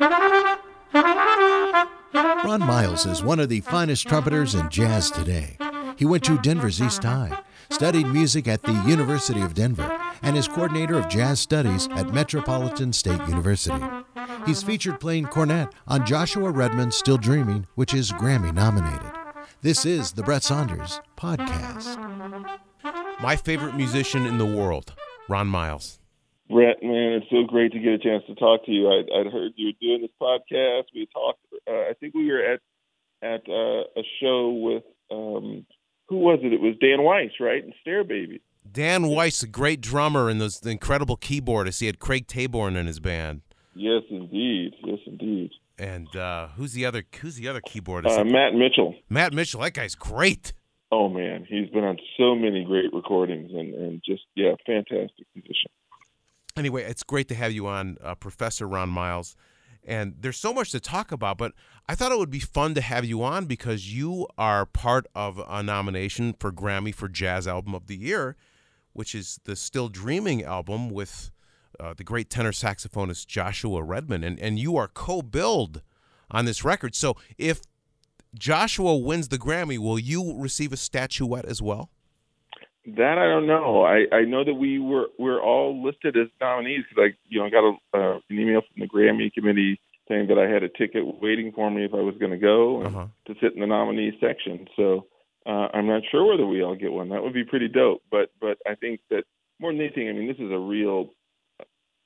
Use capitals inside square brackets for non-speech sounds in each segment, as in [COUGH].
Ron Miles is one of the finest trumpeters in jazz today. He went to Denver's East High, studied music at the University of Denver, and is coordinator of jazz studies at Metropolitan State University. He's featured playing cornet on Joshua Redman's Still Dreaming, which is Grammy nominated. This is the Bret Saunders Podcast. My favorite musician in the world, Ron Miles. Bret, man, it's so great to get a chance to talk to you. I, I'd heard you were doing this podcast. We talked. Uh, I think we were at at uh, a show with um, who was it? It was Dan Weiss, right? And Starebaby. Dan Weiss, a great drummer and those the incredible keyboardist. He had Craig Taborn in his band. Yes, indeed. Yes, indeed. And uh, who's the other? Who's the other keyboardist? Uh, Matt Mitchell. Matt Mitchell. That guy's great. Oh man, he's been on so many great recordings and and just yeah, fantastic musician. Anyway, it's great to have you on, uh, Professor Ron Miles. And there's so much to talk about, but I thought it would be fun to have you on because you are part of a nomination for Grammy for Jazz Album of the Year, which is the Still Dreaming album with uh, the great tenor saxophonist Joshua Redman. And, and you are co billed on this record. So if Joshua wins the Grammy, will you receive a statuette as well? That I don't know. I, I know that we were we're all listed as nominees because I you know I got a, uh, an email from the Grammy committee saying that I had a ticket waiting for me if I was going to go Uh-huh. to sit in the nominee section. So uh, I'm not sure whether we all get one. That would be pretty dope. But but I think that more than anything, I mean, this is a real.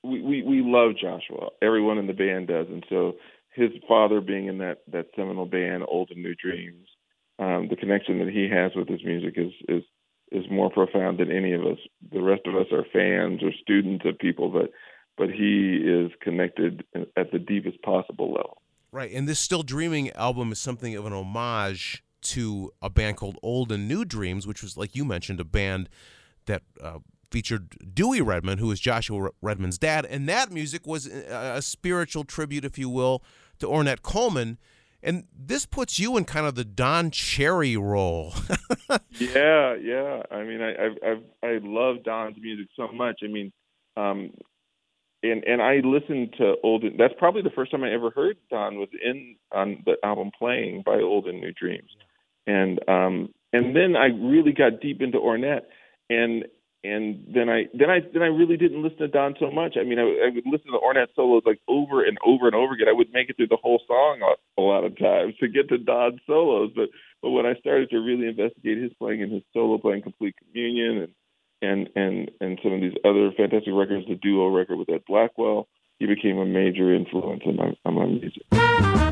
We we, we love Joshua. Everyone in the band does, and so his father being in that that seminal band, Old and New Dreams, um, the connection that he has with his music is is is more profound than any of us. The rest of us are fans or students of people, but but he is connected at the deepest possible level. Right, and this Still Dreaming album is something of an homage to a band called Old and New Dreams, which was, like you mentioned, a band that uh, featured Dewey Redman, who was Joshua Redman's dad, and that music was a, a spiritual tribute, if you will, to Ornette Coleman. And this puts you in kind of the Don Cherry role. [LAUGHS] yeah, yeah. I mean, I I've I love Don's music so much. I mean, um, and and I listened to old. That's probably the first time I ever heard Don was in on the album playing by Old and New Dreams, and um and then I really got deep into Ornette, and and then I then I then I really didn't listen to Don so much. I mean, I, I would listen to Ornette solos like over and over and over again. I would make it through the whole song a, a lot of times to get to Don's solos, but but when I started to really investigate his playing and his solo playing, Complete Communion, and and and and some of these other fantastic records, the duo record with Ed Blackwell, he became a major influence on my on my music.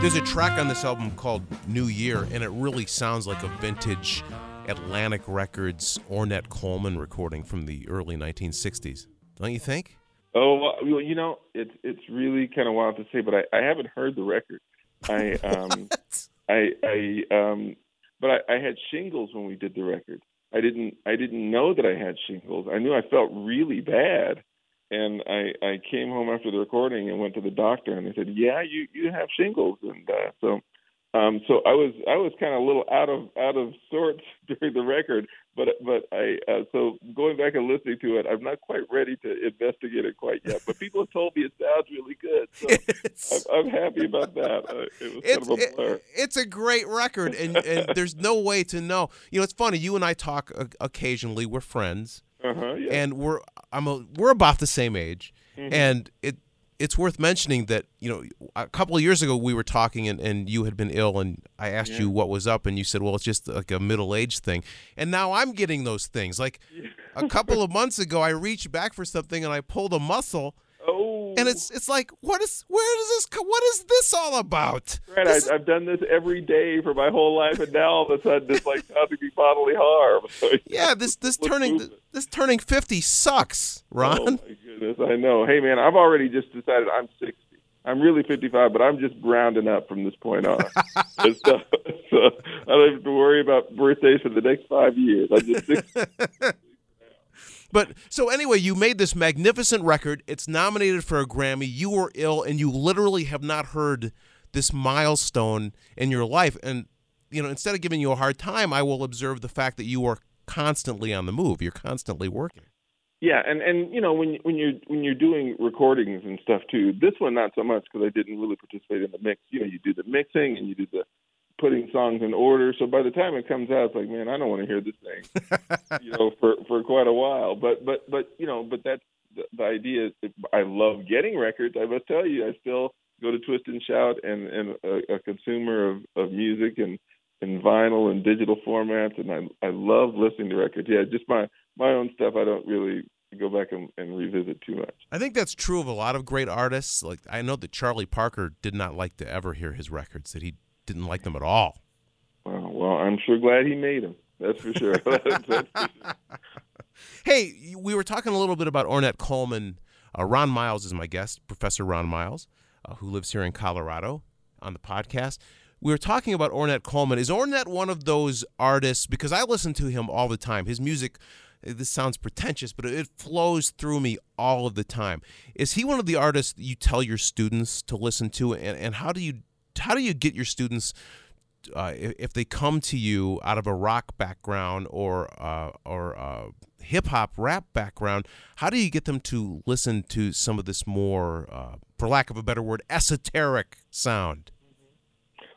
There's a track on this album called New Year, and it really sounds like a vintage Atlantic Records Ornette Coleman recording from the early 1960s. Don't you think? Oh well, you know, it's it's really kind of wild to say, but I, I haven't heard the record. I [LAUGHS] um I I um but I, I had shingles when we did the record. I didn't I didn't know that I had shingles. I knew I felt really bad, and I I came home after the recording and went to the doctor, and they said, yeah, you you have shingles, and uh, so. Um, so I was I was kind of a little out of out of sorts [LAUGHS] during the record, but but I uh, so going back and listening to it, I'm not quite ready to investigate it quite yet. But people have told me it sounds really good, so [LAUGHS] I'm, I'm happy about that. Uh, it was kind of a blur. it- it's a great record, and, and [LAUGHS] there's no way to know. You know, it's funny. You and I talk occasionally. We're friends, Uh-huh, yeah. and we're I'm a, we're about the same age, Mhm. and it it's worth mentioning that you know a couple of years ago we were talking and, and you had been ill and I asked Yeah. you what was up and you said well it's just like a middle age thing and now I'm getting those things like [LAUGHS] a couple of months ago I reached back for something and I pulled a muscle Oh, and it's it's like what is where does this what is this all about? right. This- I, I've done this every day for my whole life, and now all of a sudden it's like causing me bodily harm. [LAUGHS] So, yeah, this this turning this turning fifty sucks, Ron. Oh my goodness, I know. Hey man, I've already just decided I'm 60. I'm really 55, but I'm just rounding up from this point on. [LAUGHS] So, so I don't have to worry about birthdays for the next five years. I'm just 60. [LAUGHS] But so anyway, you made this magnificent record. It's nominated for a Grammy. You were ill, and you literally have not heard this milestone in your life. And you know, instead of giving you a hard time, I will observe the fact that you are constantly on the move. You're constantly working. Yeah, and and you know when when you're when you're doing recordings and stuff too. This one not so much because I didn't really participate in the mix. You know, you do the mixing and you do the putting songs in order. So by the time it comes out, it's like, man, I don't want to hear this thing. [LAUGHS] you know, for for quite a while. But but but you know, but that's the, the idea. I love getting records. I must tell you, I still go to Twist and Shout and and a, a consumer of of music and in vinyl and digital formats, and I I love listening to records. Yeah, just my my own stuff. I don't really go back and, and revisit too much. I think that's true of a lot of great artists. Like I know that Charlie Parker did not like to ever hear his records; that he didn't like them at all. Well, well I'm sure glad he made them. That's for sure. That's for sure. Hey, we were talking a little bit about Ornette Coleman. Uh, Ron Miles is my guest, Professor Ron Miles, uh, who lives here in Colorado on the podcast. We were talking about Ornette Coleman. Is Ornette one of those artists? Because I listen to him all the time. His music, uh, this sounds pretentious, but it flows through me all of the time. Is he one of the artists you tell your students to listen to? And, and how do you how do you get your students uh, if, they come to you out of a rock background or uh, or uh, hip hop rap background, how do you get them to listen to some of this more, uh, for lack of a better word, esoteric sound?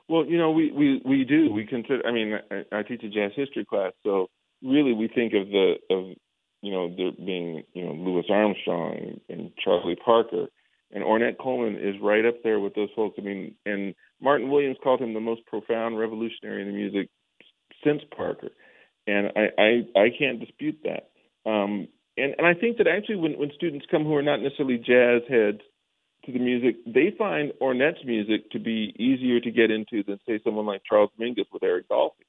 Well, you know, we we we do. We consider. I mean, I, I teach a jazz history class, so really we think of the of you know there being you know Louis Armstrong and Charlie Parker, and Ornette Coleman is right up there with those folks. I mean, and Martin Williams called him the most profound revolutionary in the music since Parker, and I I, I can't dispute that. Um, and and I think that actually when when students come who are not necessarily jazz heads to the music, they find Ornette's music to be easier to get into than say someone like Charles Mingus with Eric Dolphy,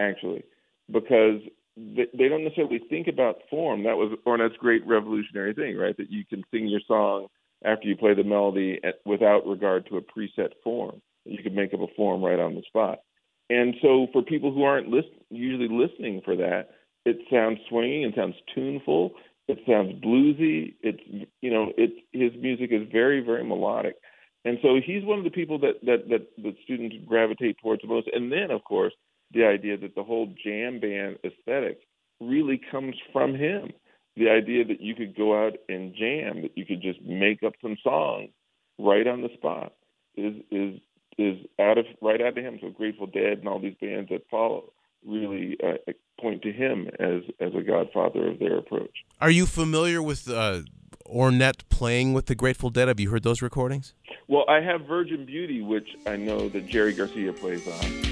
actually, because they, they don't necessarily think about form. That was Ornette's great revolutionary thing, right? That you can sing your song after you play the melody at, without regard to a preset form. You could make up a form right on the spot. And so for people who aren't list, usually listening for that, it sounds swinging, it sounds tuneful, it sounds bluesy. It's you know, it's his music is very very melodic, and so he's one of the people that that that, that students gravitate towards the most. And then of course the idea that the whole jam band aesthetic really comes from him. The idea that you could go out and jam, that you could just make up some songs right on the spot, is is is out of right out of him. So Grateful Dead and all these bands that follow really uh, point to him as as a godfather of their approach. Are you familiar with uh, Ornette playing with the Grateful Dead? Have you heard those recordings? Well, I have Virgin Beauty, which I know that Jerry Garcia plays on.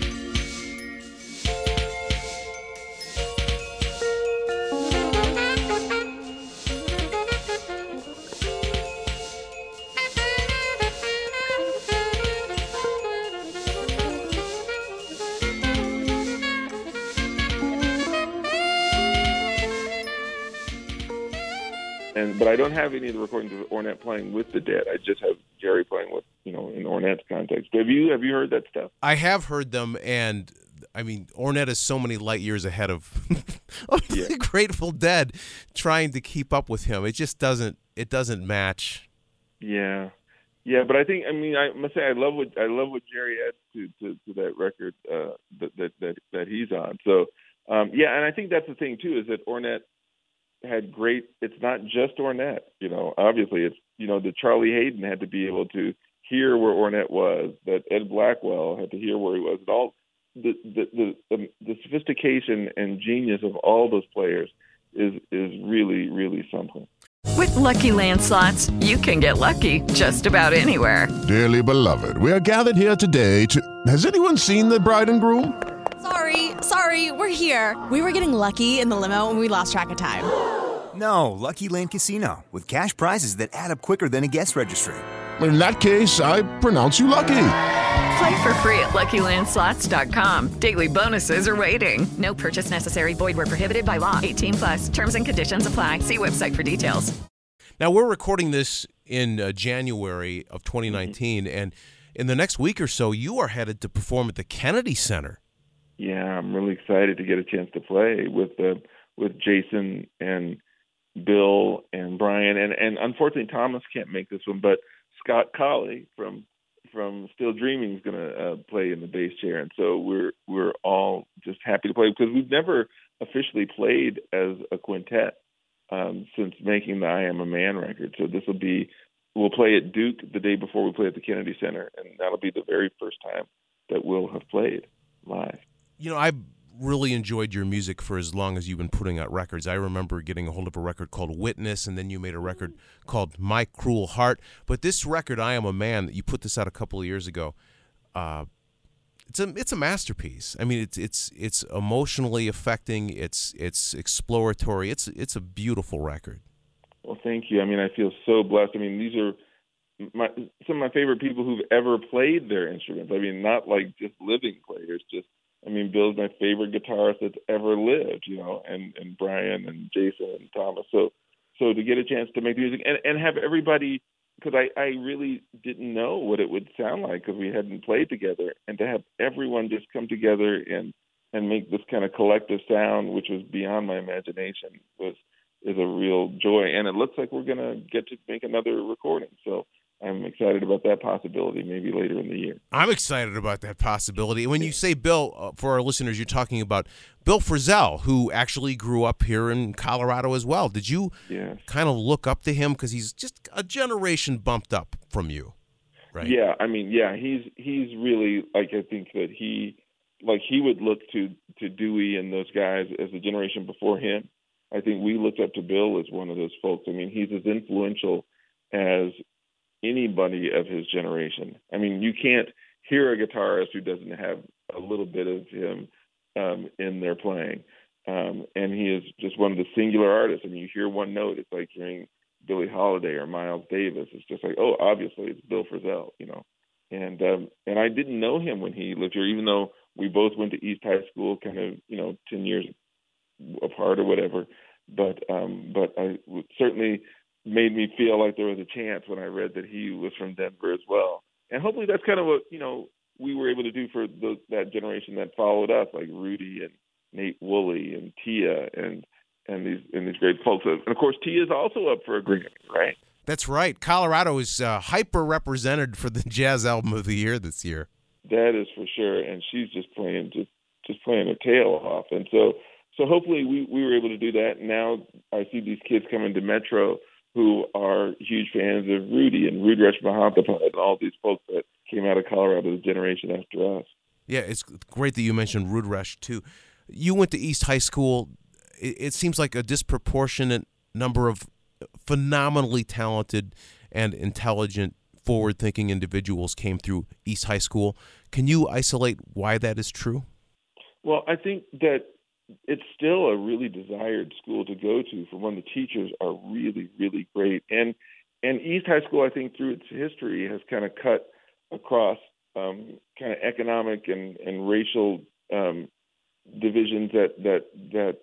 And but I don't have any of the recordings of Ornette playing with the Dead. I just have Jerry playing with you know in Ornette's context. Have you have you heard that stuff? I have heard them, and I mean, Ornette is so many light years ahead of, [LAUGHS] of Yeah. the Grateful Dead, trying to keep up with him. It just doesn't. It doesn't match. Yeah, yeah. But I think I mean I must say I love what I love what Jerry adds to to, to that record uh, that, that that that he's on. So um, yeah, and I think that's the thing too is that Ornette had great. It's not just Ornette. You know, obviously it's you know that Charlie Haden had to be able to hear where Ornette was. That Ed Blackwell had to hear where he was. And all the the the, the, the sophistication and genius of all those players is is really really something. With Lucky Land slots, you can get lucky just about anywhere. Dearly beloved, we are gathered here today to. Has anyone seen the bride and groom? Sorry, sorry, we're here. We were getting lucky in the limo and we lost track of time. [GASPS] No, Lucky Land Casino, with cash prizes that add up quicker than a guest registry. In that case, I pronounce you lucky. Play for free at LuckyLandSlots.com. Daily bonuses are waiting. No purchase necessary. Void were prohibited by law. 18 plus. Terms and conditions apply. See website for details. Now we're recording this in uh, January of 2019, and in the next week or so, you are headed to perform at the Kennedy Center. Yeah, I'm really excited to get a chance to play with uh, with Jason and Bill and Brian, and and unfortunately Thomas can't make this one, but Scott Colley from from Still Dreaming is going to uh, play in the bass chair, and so we're we're all just happy to play because we've never officially played as a quintet um, since making the I Am a Man record. So this will be we'll play at Duke the day before we play at the Kennedy Center, and that'll be the very first time that we'll have played live. You know, I really enjoyed your music for as long as you've been putting out records. I remember getting a hold of a record called Witness, and then you made a record called My Cruel Heart. But this record, I Am a Man, that you put this out a couple of years ago. Uh, it's a it's a masterpiece. I mean, it's it's it's emotionally affecting. It's it's exploratory. It's it's a beautiful record. Well, thank you. I mean, I feel so blessed. I mean, these are my some of my favorite people who've ever played their instruments. I mean, not like just living players, just I mean, Bill's my favorite guitarist that's ever lived, you know, and and Brian and Jason and Thomas. So so to get a chance to make music and and have everybody because I I really didn't know what it would sound like because we hadn't played together, and to have everyone just come together and and make this kind of collective sound, which was beyond my imagination, was is a real joy. And it looks like we're gonna get to make another recording. So I'm excited about that possibility maybe later in the year. I'm excited about that possibility. When you say Bill, uh, for our listeners, you're talking about Bill Frisell, who actually grew up here in Colorado as well. Did you yes. kind of look up to him because he's just a generation bumped up from you, right? Yeah, I mean, yeah, he's he's really like I think that he like he would look to to Dewey and those guys as a generation before him. I think we looked up to Bill as one of those folks. I mean, he's as influential as anybody of his generation. I mean, you can't hear a guitarist who doesn't have a little bit of him um, in their playing. Um, and he is just one of the singular artists. I mean, you hear one note, it's like hearing Billie Holiday or Miles Davis. It's just like, oh, obviously it's Bill Frisell, you know. And um, and I didn't know him when he lived here, even though we both went to East High School, kind of, you know, ten years apart or whatever. But um, but I certainly made me feel like there was a chance when I read that he was from Denver as well. And hopefully that's kind of what, you know, we were able to do for the, that generation that followed us, like Rudy and Nate Wooley and Tia and and these and these great folks. And of course, Tia is also up for a Grammy, right? That's right. Colorado is uh, hyper represented for the [LAUGHS] Jazz Album of the Year this year. That is for sure, and she's just playing just just playing her tail off. And so so hopefully we we were able to do that. Now I see these kids coming to Metro who are huge fans of Rudy and Rudresh Mahanthappa and all these folks that came out of Colorado the generation after us. Yeah, it's great that you mentioned Rudresh too. You went to East High School. It, it seems like a disproportionate number of phenomenally talented and intelligent, forward-thinking individuals came through East High School. Can you isolate why that is true? Well, I think that it's still a really desired school to go to. For when the teachers are really really great. And and east high school i think through its history has kind of cut across um, kind of economic and and racial um, divisions that that that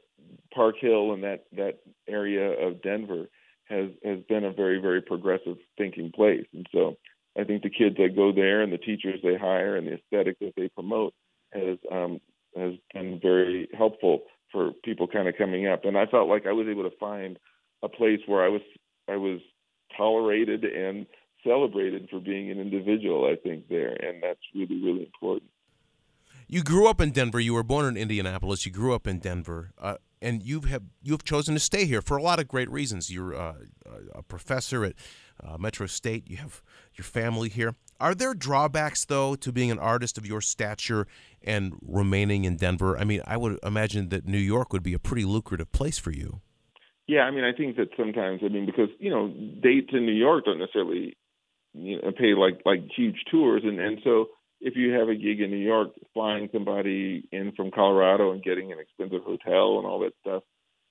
park hill and that that area of denver has has been a very very progressive thinking place. And so i think the kids that go there and the teachers they hire and the aesthetic that they promote has um, has been very helpful for people kind of coming up. And I felt like I was able to find a place where I was I was tolerated and celebrated for being an individual. I think there, and that's really really important. You grew up in Denver. You were born in Indianapolis. You grew up in Denver, uh, and you have you have chosen to stay here for a lot of great reasons. You're uh, a professor at uh, Metro State. You have your family here. Are there drawbacks though to being an artist of your stature and remaining in Denver? I mean, I would imagine that New York would be a pretty lucrative place for you. Yeah, I mean, I think that sometimes, I mean, because you know, dates in New York don't necessarily you know, pay like like huge tours, and and so if you have a gig in New York, flying somebody in from Colorado and getting an expensive hotel and all that stuff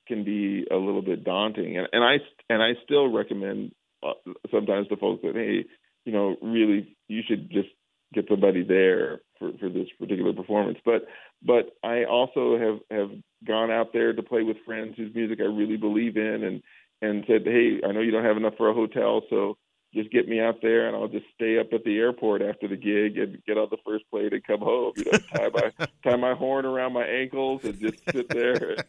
can be a little bit daunting. And, and I and I still recommend uh, sometimes to folks that hey, you know, really you should just get somebody there for, for this particular performance. But but I also have have gone out there to play with friends whose music I really believe in and and said, hey, I know you don't have enough for a hotel, so just get me out there and I'll just stay up at the airport after the gig and get on the first plane and come home. You know, tie my [LAUGHS] tie my horn around my ankles and just sit there. [LAUGHS]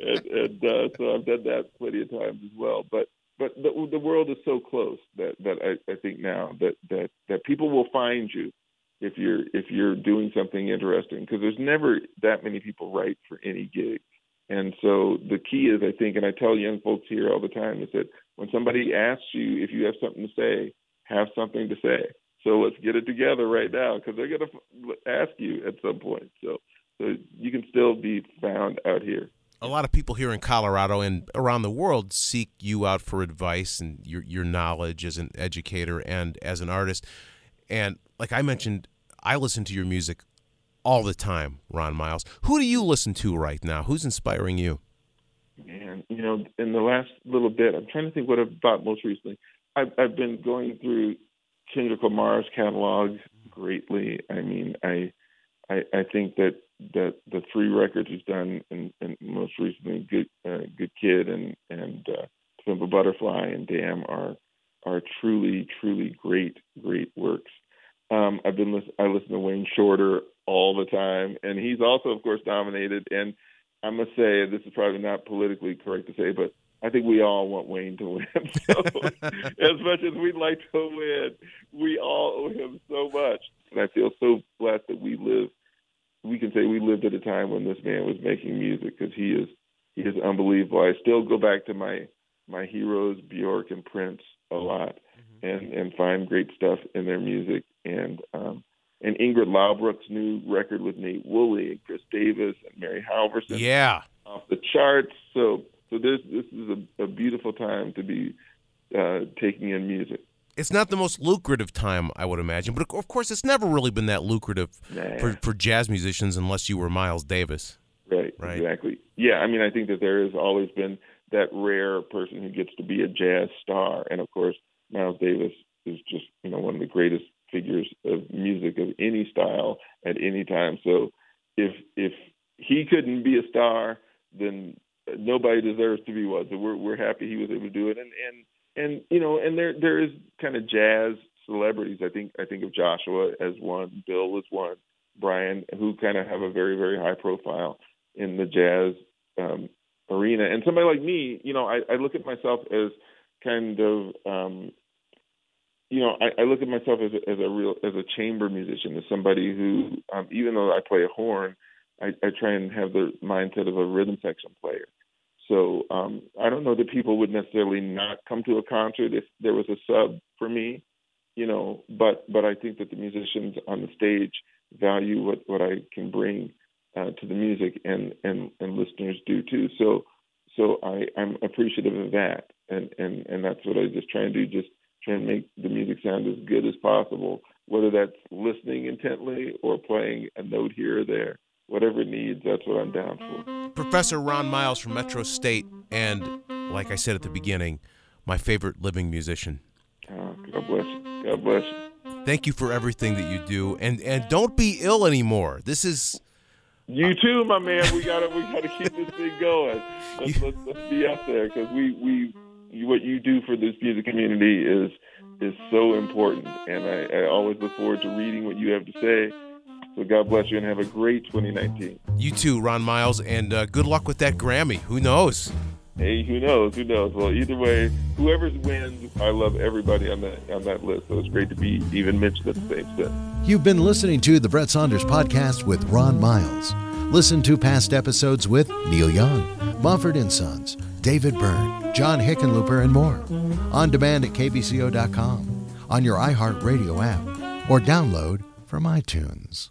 And, and uh, so I've done that plenty of times as well. But but the, the world is so close that that I, I think now that that that people will find you if you're if you're doing something interesting because there's never that many people write for any gig. And so the key is, I think, and I tell young folks here all the time, is that when somebody asks you if you have something to say, have something to say. So let's get it together right now because they're going to ask you at some point. So, so you can still be found out here. A lot of people here in Colorado and around the world seek you out for advice and your your knowledge as an educator and as an artist. And like I mentioned, I listen to your music all the time, Ron Miles. Who do you listen to right now? Who's inspiring you? Man, you know, in the last little bit, I'm trying to think what I've most recently. I've, I've been going through Kendrick Lamar's catalog greatly. I mean, I, I, I think that that three records he's done, and, and most recently, Good uh, Good Kid and and uh, Simple Butterfly and Damn are are truly truly great great works. Um, I've been listen, I listen to Wayne Shorter all the time, and he's also, of course, dominated. And I must say, this is probably not politically correct to say, but I think we all want Wayne to win. [LAUGHS] So, as much as we'd like to win, we all owe him so much. And I feel so blessed that we live. We can say we lived at a time when this man was making music because he is he is unbelievable. I still go back to my my heroes Bjork and Prince a lot, mm-hmm. and and find great stuff in their music. And um, and Ingrid Laubrock's new record with Nate Wooley and Kris Davis and Mary Halvorson. Yeah, off the charts. So so this this is a, a beautiful time to be uh, taking in music. It's not the most lucrative time, I would imagine, but of course, it's never really been that lucrative nah. for, for jazz musicians unless you were Miles Davis. Right, right, exactly. Yeah, I mean, I think that there has always been that rare person who gets to be a jazz star, and of course, Miles Davis is just you know one of the greatest figures of music of any style at any time. So if if he couldn't be a star, then nobody deserves to be one. So we're we're happy he was able to do it. And and and you know, and there there is kind of jazz celebrities. I think I think of Joshua as one, Bill as one, Brian, who kind of have a very very high profile in the jazz um, arena. And somebody like me, you know, I, I look at myself as kind of um, you know, I, I look at myself as a, as a real as a chamber musician, as somebody who, um, even though I play a horn, I, I try and have the mindset of a rhythm section player. So um, I don't know that people would necessarily not come to a concert if there was a sub for me, you know. But but I think that the musicians on the stage value what what I can bring uh, to the music, and and and listeners do too. So so I I'm appreciative of that, and and and that's what I just try and do. Just try and make the music sound as good as possible, whether that's listening intently or playing a note here or there. Whatever it needs, that's what I'm down for. Professor Ron Miles from Metro State, and like I said at the beginning, my favorite living musician. Oh, God bless you. God bless you. Thank you for everything that you do, and and don't be ill anymore. This is. You too, my man. We gotta we gotta keep this thing going. Let's, [LAUGHS] let's, let's be out there because we we what you do for this music community is is so important, and I, I always look forward to reading what you have to say. So God bless you and have a great 2019. You too, Ron Miles, and uh, good luck with that Grammy. Who knows? Hey, who knows? Who knows? Well, either way, whoever wins, I love everybody on that on that list. So it's great to be even mentioned at the same set. You've been listening to the Bret Saunders podcast with Ron Miles. Listen to past episodes with Neil Young, Mumford and Sons, David Byrne, John Hickenlooper, and more. On demand at kbco.com, on your iHeartRadio app, or download from iTunes.